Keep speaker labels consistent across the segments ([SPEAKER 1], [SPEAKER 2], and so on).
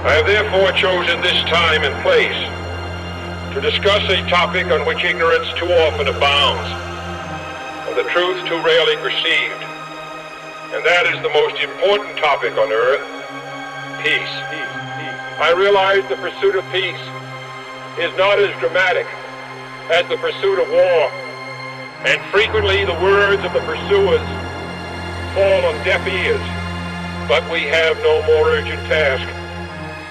[SPEAKER 1] I have therefore chosen this time and place to discuss a topic on which ignorance too often abounds, and the truth too rarely perceived. And that is the most important topic on earth, peace. I realize the pursuit of peace is not as dramatic as the pursuit of war, and frequently the words of the pursuers fall on deaf ears, but we have no more urgent task.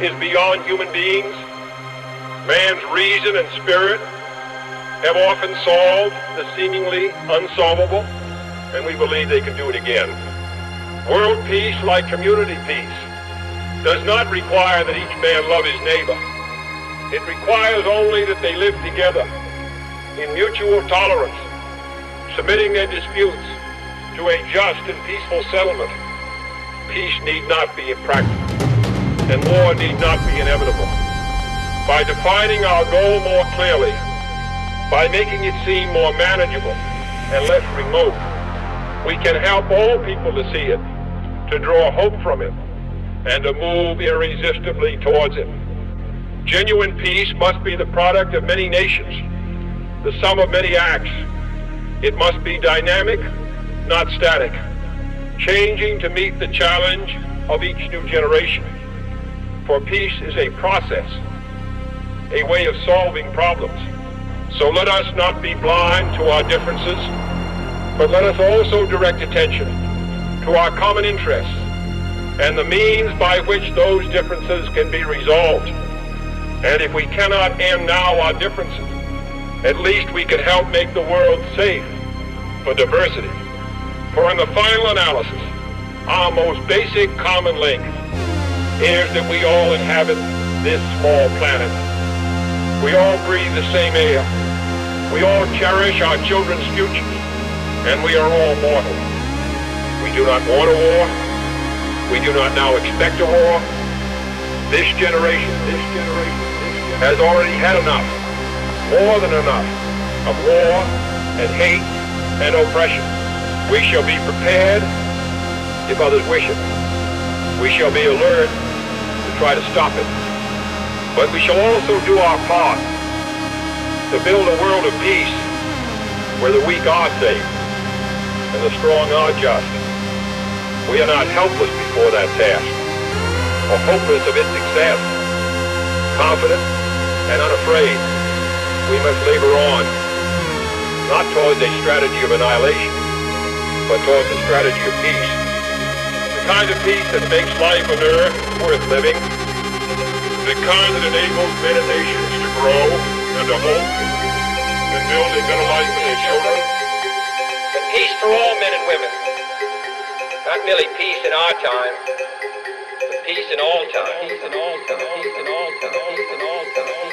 [SPEAKER 1] is beyond human beings. Man's reason and spirit have often solved the seemingly unsolvable, and we believe they can do it again. World peace, like community peace, does not require that each man love his neighbor. It requires only that they live together in mutual tolerance, submitting their disputes to a just and peaceful settlement. Peace need not be impractical and war need not be inevitable. By defining our goal more clearly, by making it seem more manageable and less remote, we can help all people to see it, to draw hope from it, and to move irresistibly towards it. Genuine peace must be the product of many nations, the sum of many acts. It must be dynamic, not static, changing to meet the challenge of each new generation. For peace is a process, a way of solving problems. So let us not be blind to our differences, but let us also direct attention to our common interests and the means by which those differences can be resolved. And if we cannot end now our differences, at least we can help make the world safe for diversity. For in the final analysis, our most basic common link is that we all inhabit this small planet. We all breathe the same air. We all cherish our children's future. And we are all mortal. We do not want a war. We do not now expect a war. This generation, this generation, this generation has already had enough, more than enough, of war and hate and oppression. We shall be prepared if others wish it. We shall be alert try to stop it. But we shall also do our part to build a world of peace where the weak are safe and the strong are just. We are not helpless before that task or hopeless of its success. Confident and unafraid, we must labor on, not towards a strategy of annihilation, but towards a strategy of peace kind of peace that makes life on earth worth living, the kind that enables men and nations to grow and to hope and build a better life for their children.
[SPEAKER 2] And peace for all men and women, not merely peace in our time, but peace in all time. Peace in all time. Peace in all time. Peace in all time.